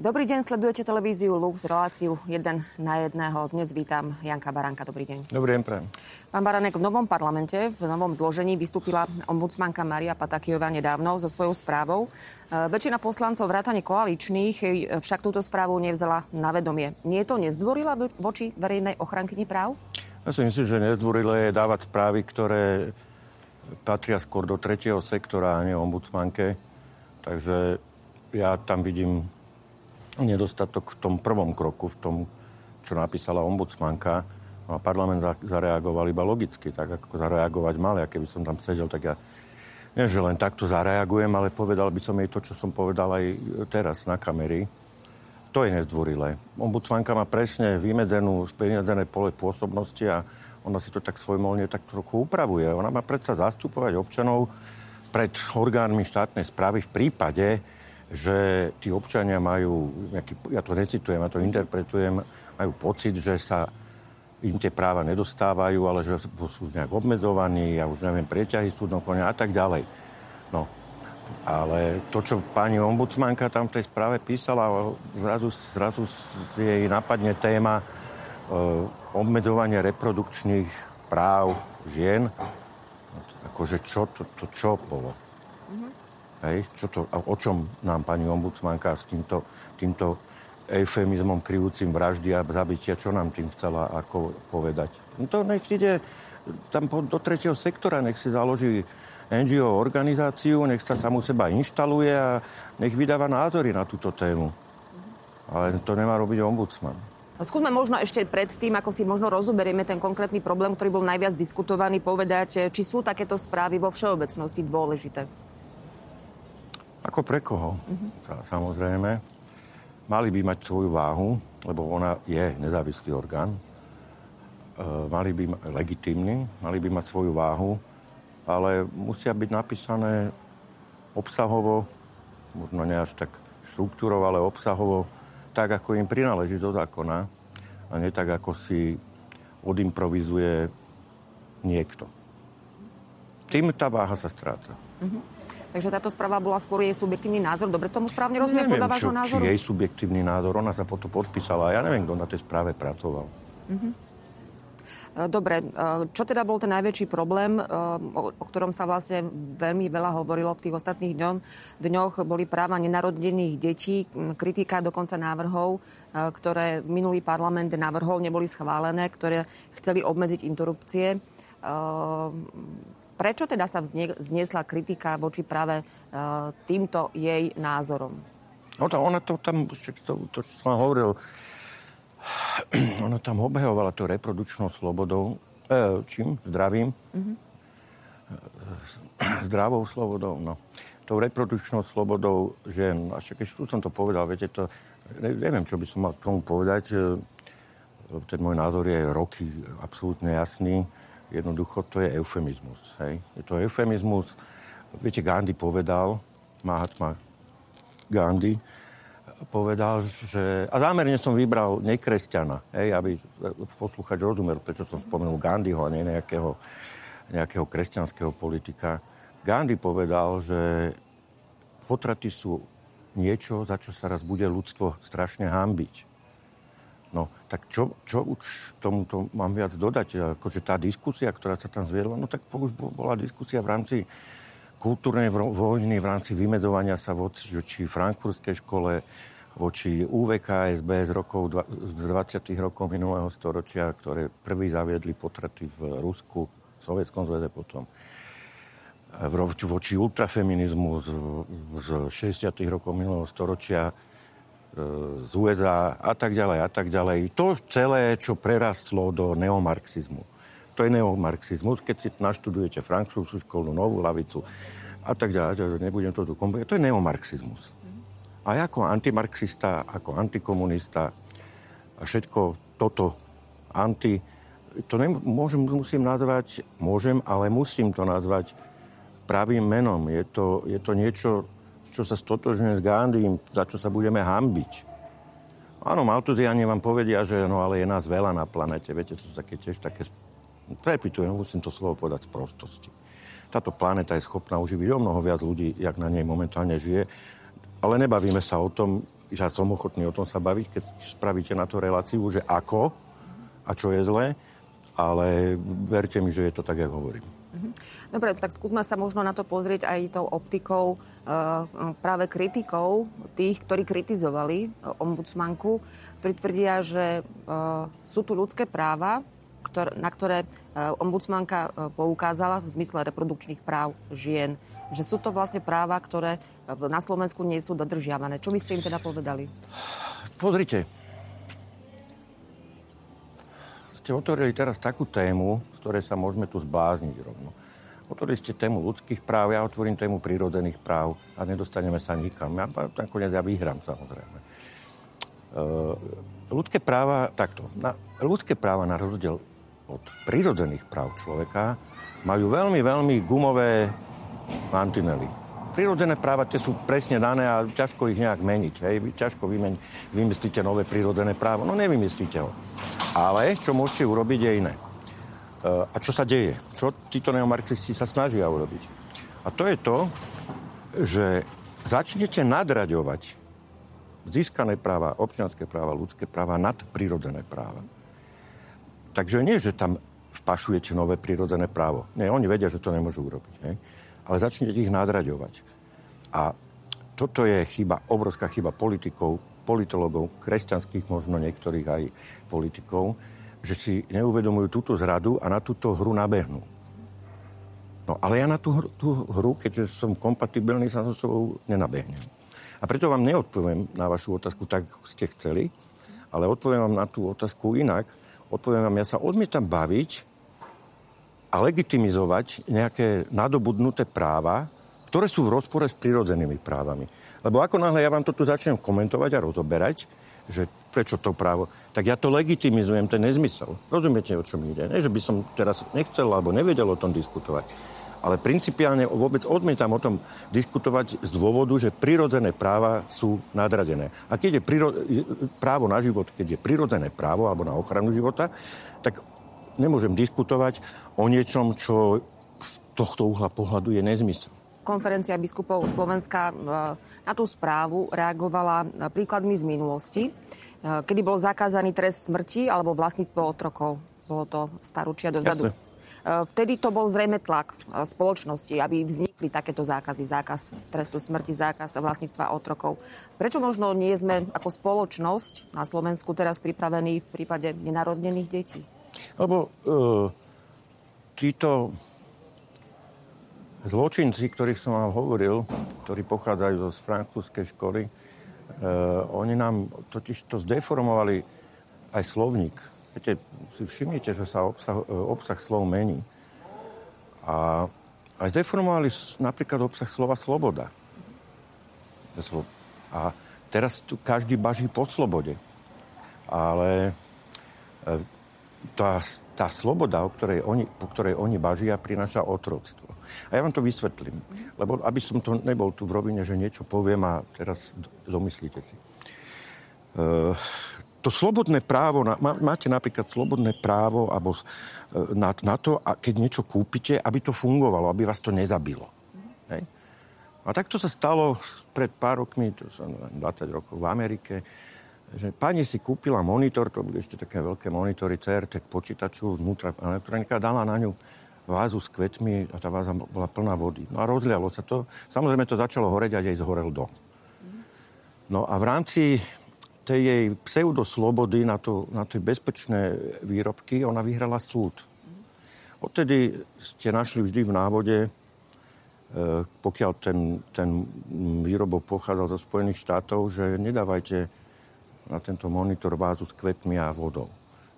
Dobrý deň, sledujete televíziu Lux, reláciu 1 na jedného. Dnes vítam Janka Baranka. Dobrý deň. Dobrý deň, prajem. Pán Baranek, v novom parlamente, v novom zložení vystúpila ombudsmanka Maria Patakijová nedávno so svojou správou. E, väčšina poslancov vrátane koaličných však túto správu nevzala na vedomie. Nie to nezdvorila voči verejnej ochrankyni práv? Ja si myslím, že nezdvorilé je dávať správy, ktoré patria skôr do tretieho sektora a nie ombudsmanke. Takže ja tam vidím nedostatok v tom prvom kroku, v tom, čo napísala ombudsmanka. No a parlament zareagoval iba logicky, tak ako zareagovať mal. Ja keby som tam sedel, tak ja nie, že len takto zareagujem, ale povedal by som jej to, čo som povedal aj teraz na kamery. To je nezdvorilé. Ombudsmanka má presne vymedzenú, vymedzené pole pôsobnosti a ona si to tak svojmolne tak trochu upravuje. Ona má predsa zastupovať občanov pred orgánmi štátnej správy v prípade, že tí občania majú, nejaký, ja to recitujem, ja to interpretujem, majú pocit, že sa im tie práva nedostávajú, ale že sú nejak obmedzovaní, ja už neviem, prieťahy súdnom konia a tak ďalej. No, ale to, čo pani ombudsmanka tam v tej správe písala, zrazu, zrazu jej napadne téma e, obmedzovania reprodukčných práv žien. Akože čo to, to čo bolo? Hej, čo to, o čom nám pani ombudsmanka s týmto, týmto eufemizmom krivúcim vraždy a zabitia, čo nám tým chcela ako povedať? No to nech ide tam do tretieho sektora, nech si založí NGO organizáciu, nech sa samu seba inštaluje a nech vydáva názory na túto tému. Ale to nemá robiť ombudsman. Skúsme možno ešte pred tým, ako si možno rozoberieme ten konkrétny problém, ktorý bol najviac diskutovaný, povedať, či sú takéto správy vo všeobecnosti dôležité. Ako pre koho? Uh-huh. Samozrejme. Mali by mať svoju váhu, lebo ona je nezávislý orgán. E, mali by mať legitimný, mali by mať svoju váhu, ale musia byť napísané obsahovo, možno nie až tak štruktúrov, ale obsahovo, tak, ako im prináleží do zákona a nie tak, ako si odimprovizuje niekto. Tým tá váha sa stráca. Uh-huh. Takže táto správa bola skôr jej subjektívny názor. Dobre tomu správne rozumiem podľa vášho názoru? Či jej subjektívny názor, ona sa potom podpísala. Ja neviem, kto na tej správe pracoval. Uh-huh. Dobre, e, čo teda bol ten najväčší problém, e, o ktorom sa vlastne veľmi veľa hovorilo v tých ostatných dňoch, dňoch boli práva nenarodených detí, kritika dokonca návrhov, ktoré minulý parlament navrhol, neboli schválené, ktoré chceli obmedziť interrupcie Prečo teda sa vzniesla kritika voči práve uh, týmto jej názorom? No to, ona to tam, to, to som hovoril, ona tam obehovala to reprodukčnou slobodou, e, čím? Zdravím? Mm-hmm. Zdravou slobodou, no. Tou reprodukčnou slobodou žien. A však keď som to povedal, viete, to, neviem, čo by som mal k tomu povedať. E, ten môj názor je roky absolútne jasný Jednoducho to je eufemizmus. Hej? Je to eufemizmus. Viete, Gandhi povedal, Mahatma Gandhi, povedal, že... A zámerne som vybral nekresťana, hej, aby poslúchač rozumel, prečo som spomenul Gandhiho a nie nejakého, nejakého kresťanského politika. Gandhi povedal, že potraty sú niečo, za čo sa raz bude ľudstvo strašne hambiť. No, tak čo, čo už tomuto mám viac dodať? Akože tá diskusia, ktorá sa tam zviedla, no tak už bola diskusia v rámci kultúrnej vojny, v rámci vymedzovania sa voči frankfurtskej škole, voči UVKSB z, rokov, z 20. rokov minulého storočia, ktoré prvý zaviedli potraty v Rusku, v Sovietskom zväze potom voči ultrafeminizmu z, z 60. rokov minulého storočia, z USA a tak ďalej a tak ďalej. To celé, čo prerastlo do neomarxizmu. To je neomarxizmus, keď si naštudujete frankfurtskú školu, novú lavicu a tak ďalej, nebudem to tu komplikovať, to je neomarxizmus. A ako antimarxista, ako antikomunista a všetko toto anti, to nemôžem, musím nazvať, môžem, ale musím to nazvať pravým menom. Je to, je to niečo, čo sa stotožňuje s Gandhim, za čo sa budeme hambiť. Áno, Maltuziani vám povedia, že no ale je nás veľa na planete. Viete, to sú také tiež také... Prepitujem, musím to slovo povedať z prostosti. Táto planéta je schopná uživiť o mnoho viac ľudí, jak na nej momentálne žije. Ale nebavíme sa o tom, ja som ochotný o tom sa baviť, keď spravíte na to reláciu, že ako a čo je zlé, ale verte mi, že je to tak, ako hovorím. Mhm. Dobre, tak skúsme sa možno na to pozrieť aj tou optikou e, práve kritikov, tých, ktorí kritizovali e, ombudsmanku, ktorí tvrdia, že sú tu ľudské práva, na ktoré ombudsmanka poukázala v zmysle reprodukčných práv žien. Že sú to vlastne práva, ktoré na Slovensku nie sú dodržiavané. Čo by ste im teda povedali? Pozrite. Ste otvorili teraz takú tému, z ktorej sa môžeme tu zblázniť rovno. Otvorili ste tému ľudských práv, ja otvorím tému prírodzených práv a nedostaneme sa nikam. Ja nakoniec ja vyhrám samozrejme. Uh, ľudské práva, takto, na, ľudské práva na rozdiel od prírodzených práv človeka majú veľmi, veľmi gumové mantinely. Prírodzené práva tie sú presne dané a ťažko ich nejak meniť. Hej? Ťažko vymeň, vymyslíte nové prírodzené právo. No nevymyslíte ho. Ale čo môžete urobiť je iné. Uh, a čo sa deje? Čo títo neomarxisti sa snažia urobiť? A to je to, že začnete nadraďovať získané práva, občianské práva, ľudské práva nad prírodzené práva. Takže nie, že tam vpašujete nové prírodzené právo. Nie, oni vedia, že to nemôžu urobiť. Ne? Ale začnete ich nadraďovať. A toto je chyba, obrovská chyba politikov, politologov, kresťanských možno niektorých aj politikov, že si neuvedomujú túto zradu a na túto hru nabehnú. No ale ja na tú, tú hru, keďže som kompatibilný, sa so sebou nenabehnem. A preto vám neodpoviem na vašu otázku tak, ako ste chceli, ale odpoviem vám na tú otázku inak, odpoviem vám, ja sa odmietam baviť a legitimizovať nejaké nadobudnuté práva, ktoré sú v rozpore s prirodzenými právami. Lebo ako náhle ja vám to tu začnem komentovať a rozoberať, že prečo to právo, tak ja to legitimizujem, ten nezmysel. Rozumiete, o čom ide? Nie, že by som teraz nechcel alebo nevedel o tom diskutovať. Ale principiálne vôbec odmietam o tom diskutovať z dôvodu, že prirodzené práva sú nadradené. A keď je priro- právo na život, keď je prirodzené právo alebo na ochranu života, tak nemôžem diskutovať o niečom, čo z tohto uhla pohľadu je nezmysel. Konferencia biskupov Slovenska e, na tú správu reagovala príkladmi z minulosti, e, kedy bol zakázaný trest smrti alebo vlastníctvo otrokov. Bolo to starúčia dozadu. Jasne. Vtedy to bol zrejme tlak spoločnosti, aby vznikli takéto zákazy, zákaz trestu smrti, zákaz vlastníctva otrokov. Prečo možno nie sme ako spoločnosť na Slovensku teraz pripravení v prípade nenarodnených detí? Lebo uh, títo zločinci, ktorých som vám hovoril, ktorí pochádzajú zo frankfurtskej školy, uh, oni nám totiž to zdeformovali aj slovník Viete, si všimnite, že sa obsah, e, obsah slov mení. A aj zdeformovali napríklad obsah slova sloboda. A teraz tu každý baží po slobode. Ale e, tá, tá sloboda, o ktorej oni, po ktorej oni bažia, prináša otroctvo. A ja vám to vysvetlím. Lebo aby som to nebol tu v rovine, že niečo poviem a teraz domyslíte si. Uh, to slobodné právo, máte napríklad slobodné právo alebo e, na, na to, a keď niečo kúpite, aby to fungovalo, aby vás to nezabilo. Hej? A takto sa stalo pred pár rokmi, to som 20 rokov v Amerike, že pani si kúpila monitor, to boli ešte také veľké monitory CRT k počítaču, vnútra elektronika, dala na ňu vázu s kvetmi a tá váza bola plná vody. No a rozlialo sa to. Samozrejme to začalo horeť a jej zhorel dom. No a v rámci tej jej pseudoslobody na, to, na tie bezpečné výrobky, ona vyhrala súd. Odtedy ste našli vždy v návode, e, pokiaľ ten, ten výrobok pochádzal zo Spojených štátov, že nedávajte na tento monitor vázu s kvetmi a vodou.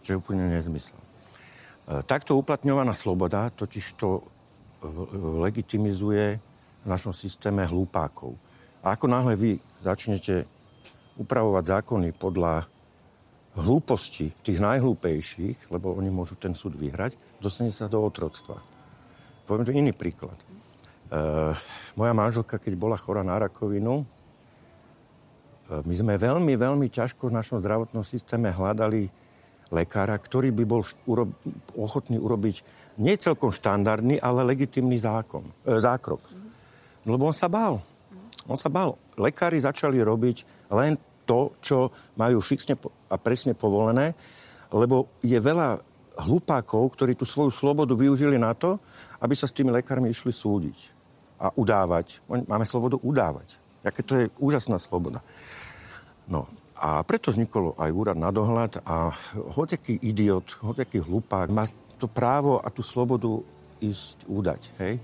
Čo je úplne nezmysel. E, takto uplatňovaná sloboda totiž to legitimizuje v našom systéme hlúpákov. A ako náhle vy začnete upravovať zákony podľa hlúposti tých najhlúpejších, lebo oni môžu ten súd vyhrať, dostane sa do otroctva. Poviem to iný príklad. E, moja manželka, keď bola chorá na rakovinu, my sme veľmi, veľmi ťažko v našom zdravotnom systéme hľadali lekára, ktorý by bol uro- ochotný urobiť nie celkom štandardný, ale legitimný zákon, e, zákrok. Lebo on sa bál. On sa bál. Lekári začali robiť len to čo majú fixne a presne povolené, lebo je veľa hlupákov, ktorí tú svoju slobodu využili na to, aby sa s tými lekármi išli súdiť a udávať. Máme slobodu udávať. Jaké to je úžasná sloboda. No, a preto vznikol aj úrad na dohľad a hoďaký idiot, hoďaký hlupák má to právo a tú slobodu ísť údať, hej?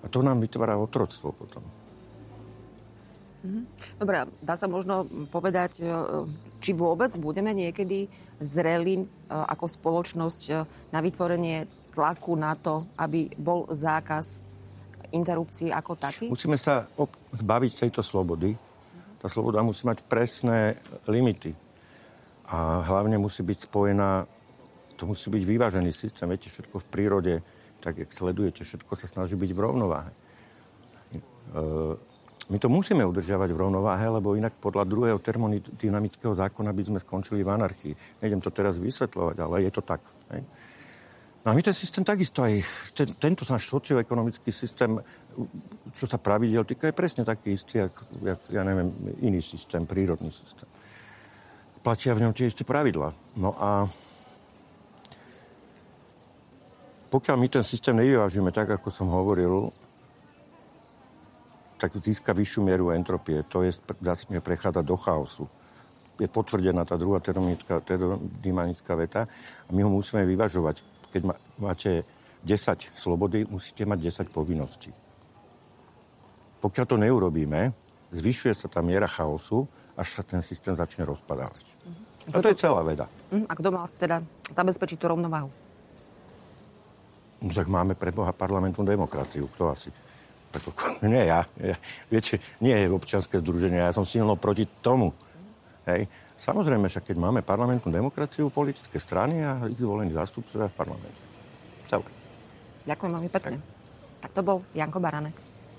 A to nám vytvára otroctvo potom. Mhm. Dobre, dá sa možno povedať, e, či vôbec budeme niekedy zreli e, ako spoločnosť e, na vytvorenie tlaku na to, aby bol zákaz interrupcií ako taký? Musíme sa zbaviť tejto slobody. Tá sloboda musí mať presné limity. A hlavne musí byť spojená, to musí byť vyvážený systém. Viete, všetko v prírode, tak jak sledujete, všetko sa snaží byť v rovnováhe. E, my to musíme udržiavať v rovnováhe, lebo inak podľa druhého termodynamického zákona by sme skončili v anarchii. Nejdem to teraz vysvetľovať, ale je to tak. No a my ten systém takisto aj, ten, tento náš socioekonomický systém, čo sa pravidel týka, je presne taký istý, jak, jak, ja neviem, iný systém, prírodný systém. Platia v ňom tie isté pravidlá. No a pokiaľ my ten systém nevyvážime tak, ako som hovoril, tak získa vyššiu mieru entropie. To je, začne prechádzať do chaosu. Je potvrdená tá druhá termodynamická veta a my ho musíme vyvažovať. Keď máte 10 slobody, musíte mať 10 povinností. Pokiaľ to neurobíme, zvyšuje sa tá miera chaosu, až sa ten systém začne rozpadávať. Mm-hmm. A to je celá veda. Mm, a kto mal teda zabezpečiť tú rovnováhu? No, tak máme pre Boha parlamentnú demokraciu. Kto asi? Ako, nie ja. ja. Viete, nie je občianske združenie. Ja som silno proti tomu. Hej. Samozrejme, však keď máme parlamentnú demokraciu, politické strany a ich zvolení zástupcovia v parlamente. Celé. Ďakujem veľmi pekne. Tak. tak to bol Janko Baranek.